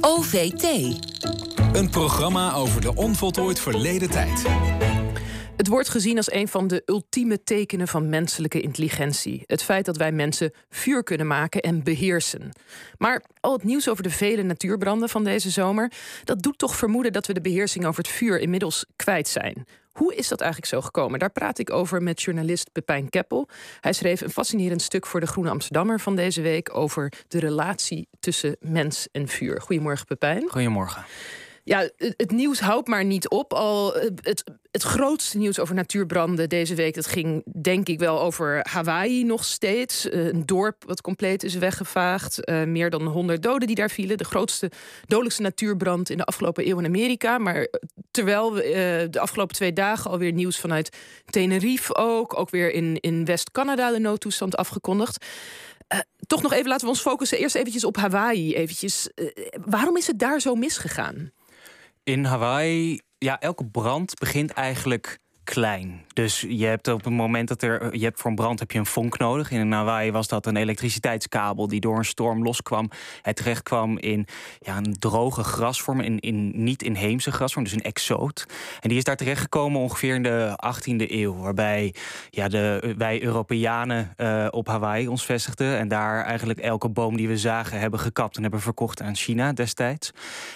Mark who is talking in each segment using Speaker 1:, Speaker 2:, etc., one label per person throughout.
Speaker 1: OVT.
Speaker 2: Een programma over de onvoltooid verleden tijd.
Speaker 3: Het wordt gezien als een van de ultieme tekenen van menselijke intelligentie. Het feit dat wij mensen vuur kunnen maken en beheersen. Maar al het nieuws over de vele natuurbranden van deze zomer, dat doet toch vermoeden dat we de beheersing over het vuur inmiddels kwijt zijn. Hoe is dat eigenlijk zo gekomen? Daar praat ik over met journalist Pepijn Keppel. Hij schreef een fascinerend stuk voor de Groene Amsterdammer van deze week over de relatie tussen mens en vuur. Goedemorgen, Pepijn.
Speaker 4: Goedemorgen.
Speaker 3: Ja, het nieuws houdt maar niet op. Al eh, het, het grootste nieuws over natuurbranden deze week, dat ging denk ik wel over Hawaii nog steeds. Eh, een dorp wat compleet is weggevaagd. Uh, meer dan 100 doden die daar vielen. De grootste, dodelijkste natuurbrand in de afgelopen eeuw in Amerika. Maar terwijl we de afgelopen twee dagen alweer nieuws vanuit Tenerife ook. Ook weer in, in West-Canada de noodtoestand afgekondigd. Toch nog even laten we ons focussen eerst eventjes op Hawaii. Eventjes. Waarom is het daar zo misgegaan?
Speaker 4: In Hawaii, ja, elke brand begint eigenlijk klein. Dus je hebt op het moment dat er. Je hebt voor een brand heb je een vonk nodig. In Hawaii was dat een elektriciteitskabel die door een storm loskwam. Het terecht kwam in ja, een droge grasvorm, in, in niet inheemse grasvorm, dus een exoot. En die is daar terechtgekomen ongeveer in de 18e eeuw. Waarbij ja, de, wij Europeanen uh, op Hawaii ons vestigden. En daar eigenlijk elke boom die we zagen hebben gekapt en hebben verkocht aan China destijds.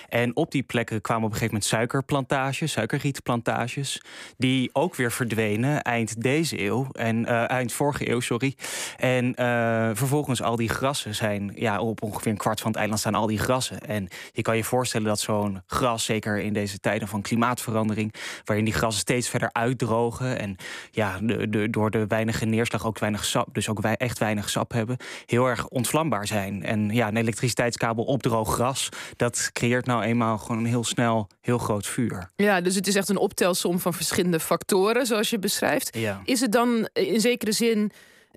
Speaker 4: En op die plekken kwamen op een gegeven moment suikerplantages, suikerrietplantages. Die ook weer verdwenen eind deze eeuw. En uh, eind vorige eeuw, sorry. En uh, vervolgens al die grassen zijn. Ja, op ongeveer een kwart van het eiland staan al die grassen. En je kan je voorstellen dat zo'n gras, zeker in deze tijden van klimaatverandering, waarin die grassen steeds verder uitdrogen. En ja, de, de, door de weinige neerslag ook weinig sap, dus ook wij echt weinig sap hebben, heel erg ontvlambaar zijn. En ja, een elektriciteitskabel op droog gras, dat creëert nou eenmaal gewoon een heel snel heel groot vuur.
Speaker 3: Ja, dus het is echt een optelsom van verschillende factoren zoals je beschrijft.
Speaker 4: Ja.
Speaker 3: Is het dan in zekere zin.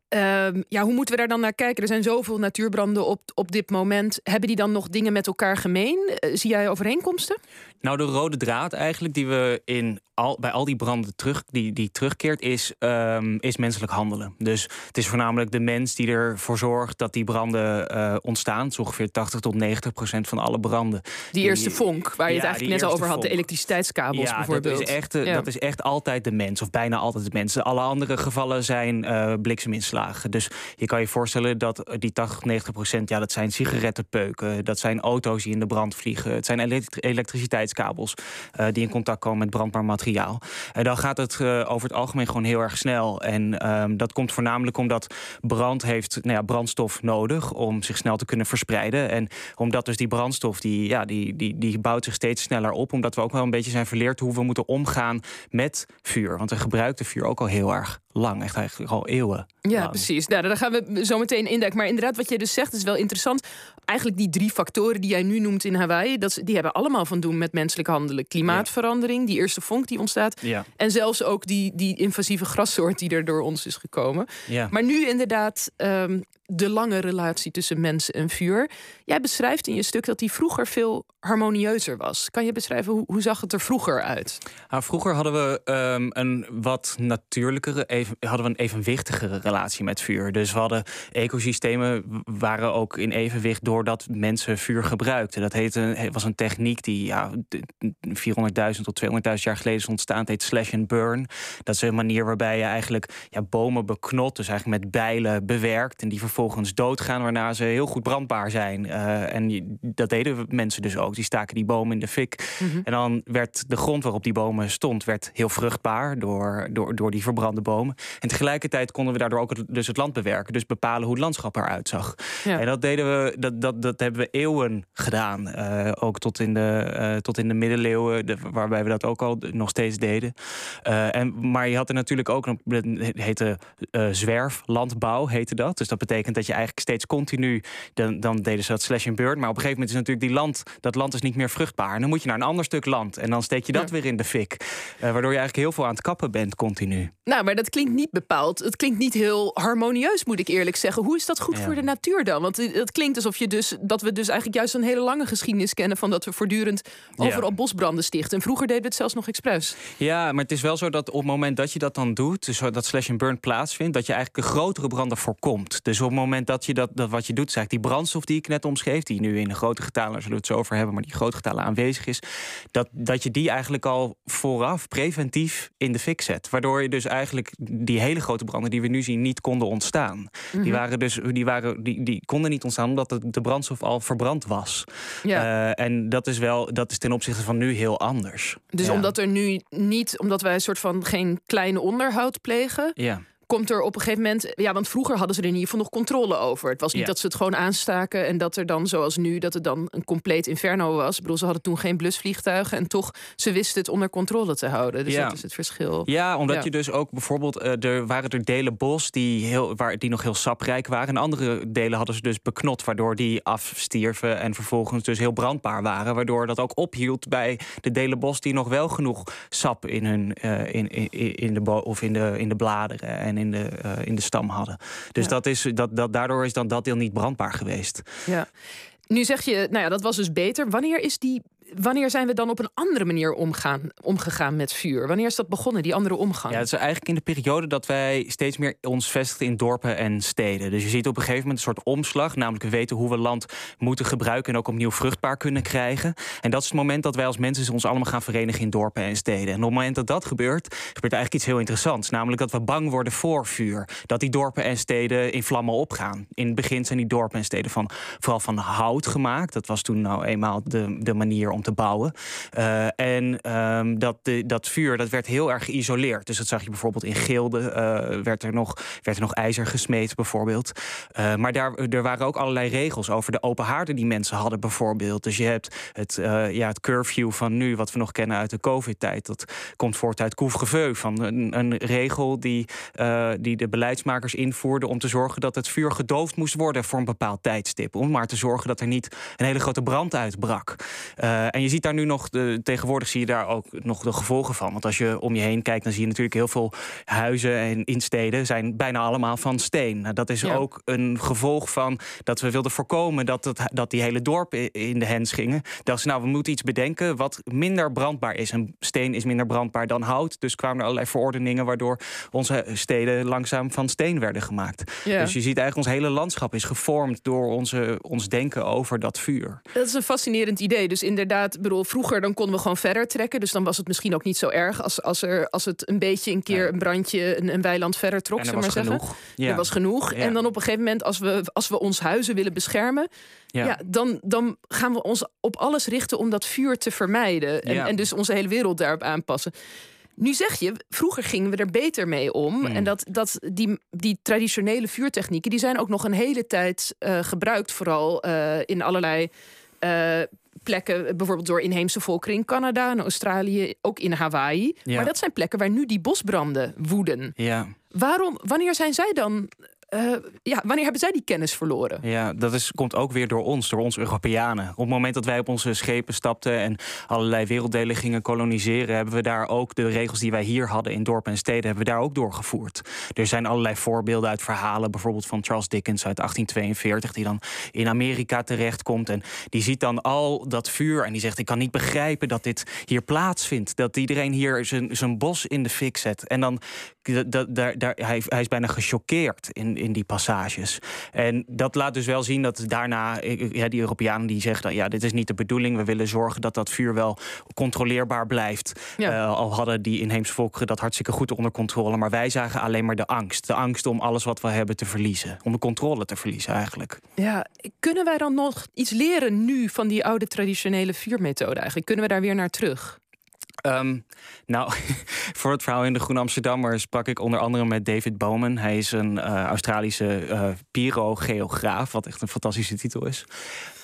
Speaker 3: Uh, ja, hoe moeten we daar dan naar kijken? Er zijn zoveel natuurbranden op, op dit moment. Hebben die dan nog dingen met elkaar gemeen? Uh, zie jij overeenkomsten?
Speaker 4: Nou, de rode draad eigenlijk die we in al, bij al die branden terug, die, die terugkeert, is, um, is menselijk handelen. Dus het is voornamelijk de mens die ervoor zorgt dat die branden uh, ontstaan. Het ongeveer 80 tot 90 procent van alle branden.
Speaker 3: Die eerste vonk, waar je ja, het eigenlijk net over had, de elektriciteitskabels
Speaker 4: ja,
Speaker 3: bijvoorbeeld.
Speaker 4: Dat is, echt, ja. dat is echt altijd de mens, of bijna altijd de mens. Alle andere gevallen zijn uh, blikseminslagen. Dus je kan je voorstellen dat die 80, 90 procent, ja, dat zijn sigarettenpeuken, dat zijn auto's die in de brand vliegen, het zijn elektriciteitskabels uh, die in contact komen met brandbaar materiaal. En dan gaat het uh, over het algemeen gewoon heel erg snel. En um, dat komt voornamelijk omdat brand heeft nou ja, brandstof nodig om zich snel te kunnen verspreiden. En omdat dus die brandstof die, ja, die, die, die bouwt zich steeds sneller op. Omdat we ook wel een beetje zijn verleerd hoe we moeten omgaan met vuur. Want we gebruiken vuur ook al heel erg lang, echt eigenlijk al eeuwen.
Speaker 3: Ja,
Speaker 4: lang.
Speaker 3: precies. Nou, daar gaan we zo meteen induiken. Maar inderdaad, wat je dus zegt is wel interessant. Eigenlijk die drie factoren die jij nu noemt in Hawaii, dat, die hebben allemaal van doen met menselijk handelen. Klimaatverandering, ja. die eerste vonk die ontstaat.
Speaker 4: Ja.
Speaker 3: En zelfs ook die, die invasieve grassoort die er door ons is gekomen.
Speaker 4: Ja.
Speaker 3: Maar nu inderdaad um, de lange relatie tussen mens en vuur. Jij beschrijft in je stuk dat die vroeger veel harmonieuzer was. Kan je beschrijven hoe, hoe zag het er vroeger uit?
Speaker 4: Nou, vroeger hadden we um, een wat natuurlijkere, even, hadden we een evenwichtigere relatie met vuur. Dus we hadden ecosystemen waren ook in evenwicht doordat mensen vuur gebruikten. Dat heette, was een techniek die ja, 400.000 tot 200.000 jaar geleden is ontstaan. Het heet slash and burn. Dat is een manier waarbij je eigenlijk ja, bomen beknot, dus eigenlijk met bijlen bewerkt en die vervolgens doodgaan, waarna ze heel goed brandbaar zijn. Uh, en dat deden mensen dus ook. Die staken die bomen in de fik.
Speaker 3: Mhm.
Speaker 4: Mm -hmm. En dan werd de grond waarop die bomen stond, werd heel vruchtbaar door, door, door die verbrande bomen. En tegelijkertijd konden we daardoor ook het, dus het land bewerken. Dus bepalen hoe het landschap eruit zag.
Speaker 3: Ja.
Speaker 4: En dat deden we, dat, dat, dat hebben we eeuwen gedaan. Uh, ook tot in de, uh, tot in de middeleeuwen, de, waarbij we dat ook al nog steeds deden. Uh, en, maar je had er natuurlijk ook, dat heette zwerflandbouw, heette dat. Dus dat betekent dat je eigenlijk steeds continu, dan, dan deden ze dat slash and burn. Maar op een gegeven moment is natuurlijk die land, dat land is niet meer vruchtbaar. En dan moet je naar een ander stuk land. En dan steek je dat ja. weer in de fik. waardoor je eigenlijk heel veel aan het kappen bent continu.
Speaker 3: Nou, maar dat klinkt niet bepaald. Het klinkt niet heel harmonieus, moet ik eerlijk zeggen. Hoe is dat goed
Speaker 4: Ja.
Speaker 3: voor de natuur dan? Want het klinkt alsof je dus, dat we dus eigenlijk juist een hele lange geschiedenis kennen van dat we voortdurend overal bosbranden stichten. En vroeger deden we het zelfs nog expres.
Speaker 4: Ja, maar het is wel zo dat op het moment dat je dat dan doet, dus dat slash and burn plaatsvindt, dat je eigenlijk een grotere branden voorkomt. Dus op het moment dat je dat, dat wat je doet, is eigenlijk die brandstof die ik net omschreef, die nu in de grote getalen, zullen we het zo over hebben, maar die grote getalen aanwezig is, dat, dat je die eigenlijk al vooraf preventief in de fik zet. Waardoor je dus eigenlijk die hele grote branden die we nu zien niet konden ontstaan. Die
Speaker 3: Mhm.
Speaker 4: waren dus die waren die, die konden niet ontstaan omdat de, de brandstof al verbrand was.
Speaker 3: Ja.
Speaker 4: Eh, en dat is wel dat is ten opzichte van nu heel anders.
Speaker 3: Dus
Speaker 4: Ja.
Speaker 3: omdat er nu niet, omdat wij een soort van geen kleine onderhoud plegen,
Speaker 4: Ja.
Speaker 3: Komt er op een gegeven moment. Ja, want vroeger hadden ze er in ieder geval nog controle over. Het was niet dat ze het gewoon aanstaken en dat er dan, zoals nu, dat het dan een compleet inferno was. Ik bedoel, ze hadden toen geen blusvliegtuigen en toch ze wisten het onder controle te houden. Dus
Speaker 4: Ja.
Speaker 3: dat is het verschil.
Speaker 4: Ja, omdat
Speaker 3: Ja.
Speaker 4: je dus ook bijvoorbeeld, eh, er waren er delen bos die, heel, waar, die nog heel saprijk waren. En andere delen hadden ze dus beknot, waardoor die afstierven en vervolgens dus heel brandbaar waren. Waardoor dat ook ophield bij de delen bos die nog wel genoeg sap in, hun, eh, in, in, in, de, bo- of in, de, in de bladeren en in de, eh, in de stam hadden. Dus
Speaker 3: Ja.
Speaker 4: dat is, dat, dat, daardoor is dan dat deel niet brandbaar geweest.
Speaker 3: Ja. Nu zeg je, nou ja, dat was dus beter. Wanneer is die. Wanneer zijn we dan op een andere manier omgaan, omgegaan met vuur? Wanneer is dat begonnen, die andere omgang?
Speaker 4: Ja, het is eigenlijk in de periode dat wij steeds meer ons vestigden in dorpen en steden. Dus je ziet op een gegeven moment een soort omslag. Namelijk we weten hoe we land moeten gebruiken en ook opnieuw vruchtbaar kunnen krijgen. En dat is het moment dat wij als mensen ons allemaal gaan verenigen in dorpen en steden. En op het moment dat dat gebeurt, gebeurt eigenlijk iets heel interessants. Namelijk dat we bang worden voor vuur. Dat die dorpen en steden in vlammen opgaan. In het begin zijn die dorpen en steden van, vooral van hout gemaakt. Dat was toen nou eenmaal de, de manier om te bouwen. Uh, en um, dat, de, dat vuur dat werd heel erg geïsoleerd. Dus dat zag je bijvoorbeeld in Gilde. Uh, werd, er nog, werd er nog ijzer gesmeed, bijvoorbeeld. Uh, maar daar, er waren ook allerlei regels over de open haarden die mensen hadden, bijvoorbeeld. Dus je hebt het, ja, het curfew van nu, wat we nog kennen uit de COVID-tijd. Dat komt voort uit couvre-feu. Van een, een regel die, die de beleidsmakers invoerden om te zorgen dat het vuur gedoofd moest worden voor een bepaald tijdstip. Om maar te zorgen dat er niet een hele grote brand uitbrak. Uh, en je ziet daar nu nog, de, tegenwoordig zie je daar ook nog de gevolgen van. Want als je om je heen kijkt, dan zie je natuurlijk heel veel huizen en in steden zijn bijna allemaal van steen. Nou, dat is ja. ook een gevolg van dat we wilden voorkomen dat, het, dat die hele dorpen in de hens gingen. Dat ze nou, we moeten iets bedenken wat minder brandbaar is. En steen is minder brandbaar dan hout. Dus kwamen er allerlei verordeningen waardoor onze steden langzaam van steen werden gemaakt. Ja. Dus je ziet eigenlijk ons hele landschap is gevormd door onze, ons denken over dat vuur.
Speaker 3: Dat is een fascinerend idee. Dus inderdaad, bedoel, vroeger dan konden we gewoon verder trekken. Dus dan was het misschien ook niet zo erg als, als, er, als het een beetje een keer een brandje, een, een weiland verder trok.
Speaker 4: En er
Speaker 3: maar
Speaker 4: was
Speaker 3: zeggen.
Speaker 4: genoeg. Ja.
Speaker 3: Er was genoeg.
Speaker 4: Ja.
Speaker 3: En dan op een gegeven moment, als we, als we ons huizen willen beschermen, ja. ja. dan, dan gaan we ons op alles richten om dat vuur te vermijden. En,
Speaker 4: Ja.
Speaker 3: en dus onze hele wereld daarop aanpassen. Nu zeg je, vroeger gingen we er beter mee om.
Speaker 4: Hmm.
Speaker 3: En dat, dat die, die traditionele vuurtechnieken, die zijn ook nog een hele tijd eh, gebruikt, vooral eh, in allerlei eh, plekken, bijvoorbeeld door inheemse volkeren in Canada en Australië, ook in Hawaii.
Speaker 4: Ja.
Speaker 3: Maar dat zijn plekken waar nu die bosbranden woeden.
Speaker 4: Ja.
Speaker 3: Waarom, wanneer zijn zij dan, eh, ja, wanneer hebben zij die kennis verloren?
Speaker 4: Ja, dat is, komt ook weer door ons, door ons Europeanen. Op het moment dat wij op onze schepen stapten en allerlei werelddelen gingen koloniseren, hebben we daar ook de regels die wij hier hadden in dorpen en steden, hebben we daar ook doorgevoerd. Er zijn allerlei voorbeelden uit verhalen, bijvoorbeeld van Charles Dickens uit 1842, die dan in Amerika terechtkomt en die ziet dan al dat vuur en die zegt: Ik kan niet begrijpen dat dit hier plaatsvindt. Dat iedereen hier zijn, bos in de fik zet. En dan, daar, daar, hij, hij is bijna gechoqueerd in, in die passages. En dat laat dus wel zien dat daarna, ja, die Europeanen die zeggen: dan, Ja, dit is niet de bedoeling. We willen zorgen dat dat vuur wel controleerbaar blijft.
Speaker 3: Ja.
Speaker 4: Uh, al hadden die inheemse volkeren dat hartstikke goed onder controle. Maar wij zagen alleen maar de angst. De angst om alles wat we hebben te verliezen. Om de controle te verliezen, eigenlijk.
Speaker 3: Ja, kunnen wij dan nog iets leren nu van die oude traditionele vuurmethode eigenlijk? Kunnen we daar weer naar terug?
Speaker 4: Um, nou, voor het verhaal in de Groene Amsterdammer sprak ik onder andere met David Bowman. Hij is een uh, Australische uh, pyrogeograaf, wat echt een fantastische titel is.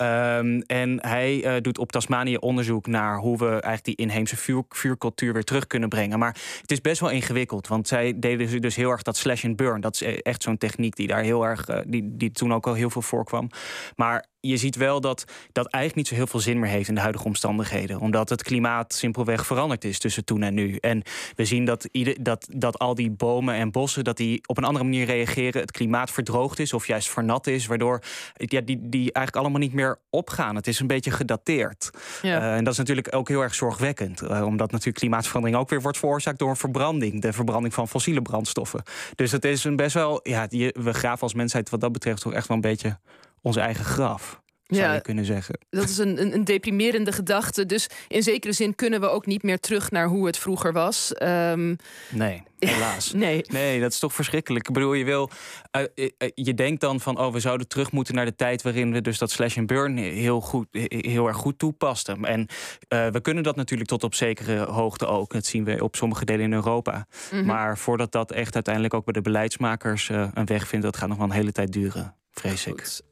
Speaker 4: Um, en hij uh, doet op Tasmanië onderzoek naar hoe we eigenlijk die inheemse vuur, vuurcultuur weer terug kunnen brengen. Maar het is best wel ingewikkeld, want zij deden dus heel erg dat slash and burn. Dat is echt zo'n techniek die daar heel erg, die, die toen ook al heel veel voorkwam. Maar je ziet wel dat dat eigenlijk niet zo heel veel zin meer heeft in de huidige omstandigheden. Omdat het klimaat simpelweg verandert veranderd is tussen toen en nu. En we zien dat, ieder, dat, dat al die bomen en bossen dat die op een andere manier reageren. Het klimaat verdroogd is of juist vernat is, waardoor ja, die, die eigenlijk allemaal niet meer opgaan. Het is een beetje gedateerd. Ja. Uh, en dat is natuurlijk ook heel erg zorgwekkend, uh, omdat natuurlijk klimaatverandering ook weer wordt veroorzaakt door een verbranding, de verbranding van fossiele brandstoffen. Dus het is een best wel, ja, die, we graven als mensheid wat dat betreft toch echt wel een beetje ons eigen graf zou ja, je kunnen zeggen.
Speaker 3: Dat is een, een, een, deprimerende gedachte. Dus in zekere zin kunnen we ook niet meer terug naar hoe het vroeger was. Um,
Speaker 4: nee, helaas.
Speaker 3: nee.
Speaker 4: nee, dat is toch verschrikkelijk. Ik bedoel, je wil. Uh, je denkt dan van, oh, we zouden terug moeten naar de tijd waarin we dus dat slash and burn heel, goed, heel erg goed toepasten. En we kunnen dat natuurlijk tot op zekere hoogte ook. Dat zien we op sommige delen in Europa. Mm -hmm. Maar voordat dat echt uiteindelijk ook bij de beleidsmakers een weg vindt, dat gaat nog wel een hele tijd duren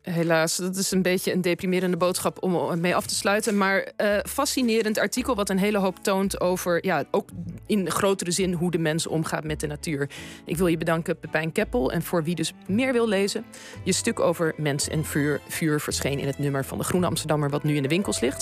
Speaker 3: helaas, dat is een beetje een deprimerende boodschap om mee af te sluiten. Maar uh, fascinerend artikel wat een hele hoop toont over, ja, ook in grotere zin hoe de mens omgaat met de natuur. Ik wil je bedanken, Pepijn Keppel. En voor wie dus meer wil lezen, je stuk over mens en vuur, vuur verscheen in het nummer van de Groene Amsterdammer, wat nu in de winkels ligt.